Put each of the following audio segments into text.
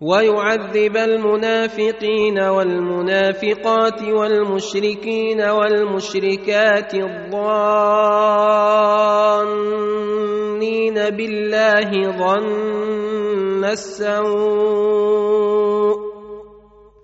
ويعذب المنافقين والمنافقات والمشركين والمشركات الظانين بالله ظن السوء.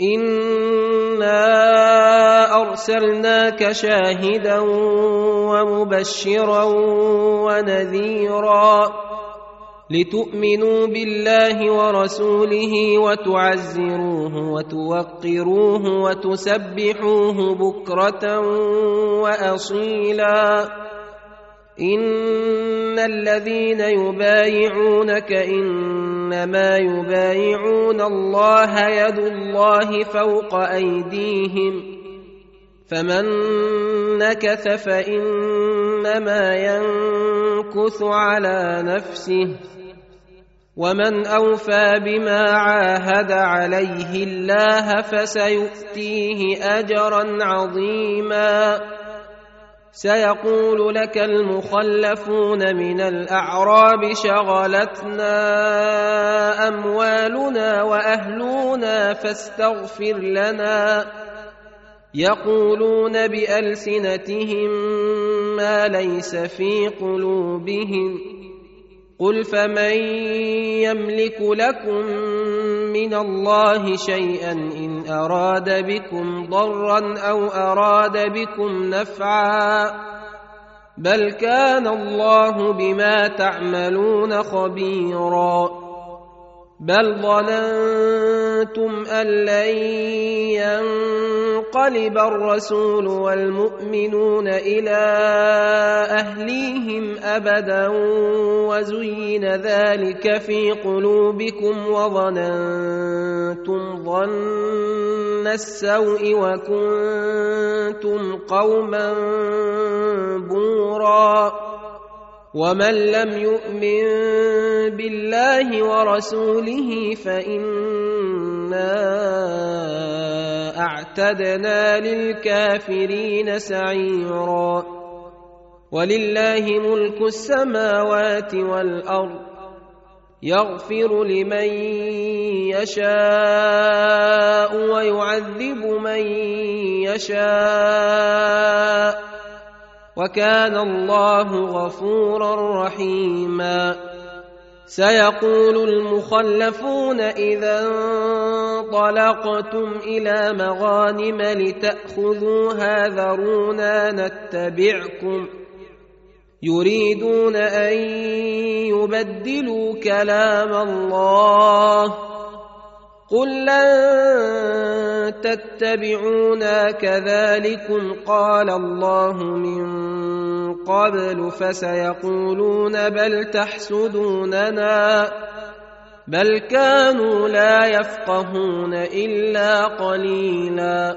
انا ارسلناك شاهدا ومبشرا ونذيرا لتؤمنوا بالله ورسوله وتعزروه وتوقروه وتسبحوه بكره واصيلا ان الذين يبايعونك انما يبايعون الله يد الله فوق ايديهم فمن نكث فانما ينكث على نفسه ومن اوفى بما عاهد عليه الله فسيؤتيه اجرا عظيما سيقول لك المخلفون من الأعراب شغلتنا أموالنا وأهلنا فاستغفر لنا. يقولون بألسنتهم ما ليس في قلوبهم. قل فمن يملك لكم من الله شيئا إن أراد بكم ضرا أو أراد بكم نفعا. بل كان الله بما تعملون خبيرا. بل ظننتم ان لن ينقلب الرسول والمؤمنون إلى اهليهم ابدا وزين ذلك في قلوبكم وظننتم ظن السوء وكنتم قوما بورا ومن لم يؤمن بالله ورسوله فانا اعتدنا للكافرين سعيرا ولله ملك السماوات والارض يغفر لمن يشاء ويعذب من يشاء وكان الله غفورا رحيما سيقول المخلفون إذا انطلقتم إلى مغانم لتاخذوها ذرونا نتبعكم يريدون أن يبدلوا كلام الله قل لن تتبعونا كذلكم قال الله من قبل فسيقولون بل تحسدوننا بل كانوا لا يفقهون الا قليلا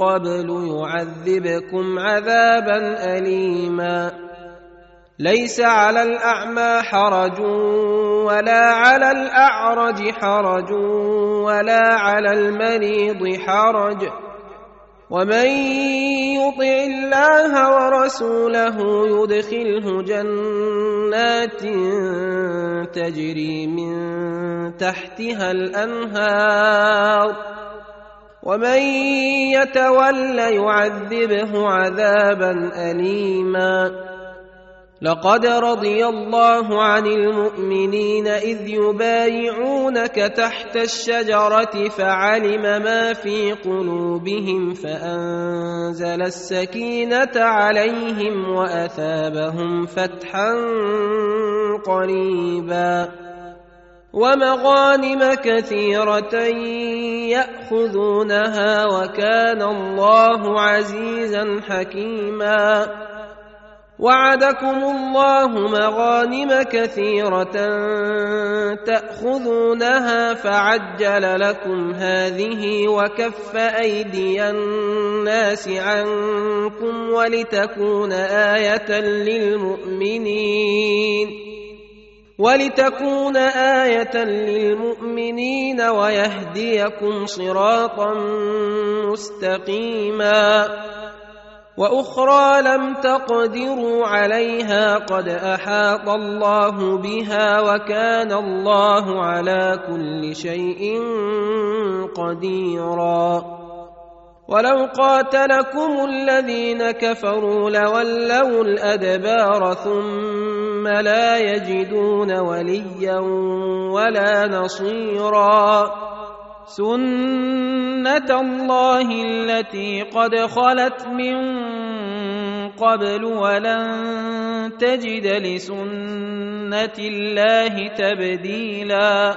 قبل يعذبكم عذابا أليما. ليس على الأعمى حرج ولا على الأعرج حرج ولا على المريض حرج. ومن يطع الله ورسوله يدخله جنات تجري من تحتها الأنهار. ومن يتول يعذبه عذابا اليما. لقد رضي الله عن المؤمنين إذ يبايعونك تحت الشجرة فعلم ما في قلوبهم فأنزل السكينة عليهم وأثابهم فتحا قريبا. ومغانم كثيرة يأخذونها وكان الله عزيزا حكيما. وعدكم الله مغانم كثيرة تأخذونها فعجل لكم هذه وكف أيدي الناس عنكم ولتكون آية للمؤمنين. ولتكون آية للمؤمنين ويهديكم صراطا مستقيما وأخرى لم تقدروا عليها قد أحاط الله بها وكان الله على كل شيء قديرا ولو قاتلكم الذين كفروا لولوا الأدبار ثم لا يجدون وليا ولا نصيرا. سنه الله التي قد خلت من قبل ولن تجد لسنه الله تبديلا.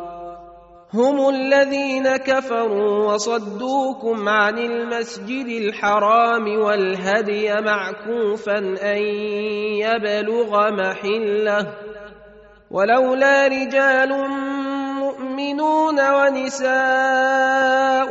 هم الذين كفروا وصدوكم عن المسجد الحرام والهدي معكوفا أن يبلغ محلة. ولولا رجال مؤمنون ونساء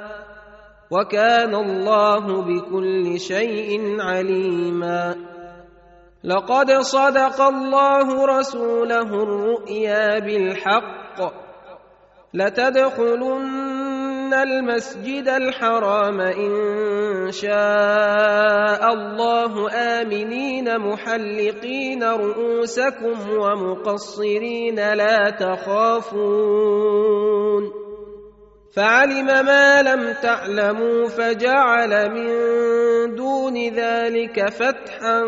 وكان الله بكل شيء عليما. لقد صدق الله رسوله الرؤيا بالحق. لتدخلن المسجد الحرام إن شاء الله آمنين محلقين رؤوسكم ومقصرين لا تخافون. فعلم ما لم تعلموا فجعل من دون ذلك فتحا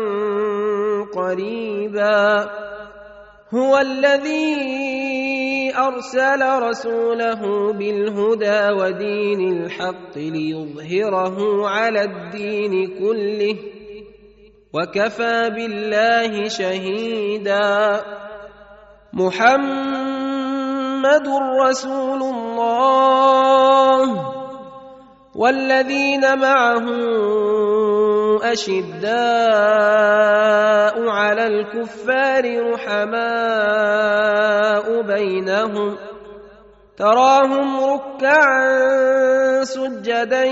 قريبا. هو الذي أرسل رسوله بالهدى ودين الحق ليظهره على الدين كله وكفى بالله شهيدا. محمد رسول الله والذين معه أشداء على الكفار رحماء بينهم تراهم ركعا سجدا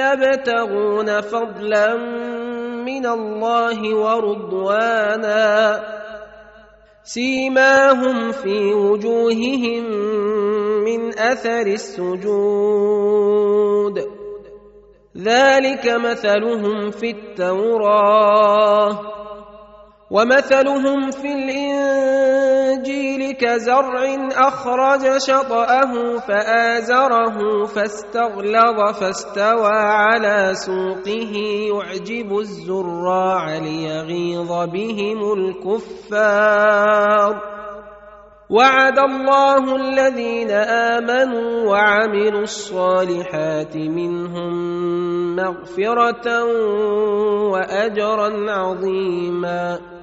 يبتغون فضلا من الله ورضوانا. سيماهم في وجوههم من أثر السجود. ذلك مثلهم في التوراه. ومثلهم في الإنجيل كزرع أخرج شطأه فآزره فاستغلظ فاستوى على سوقه يعجب الزراع ليغيظ بهم الكفار. وعد الله الذين آمنوا وعملوا الصالحات منهم مغفرة وأجرا عظيما.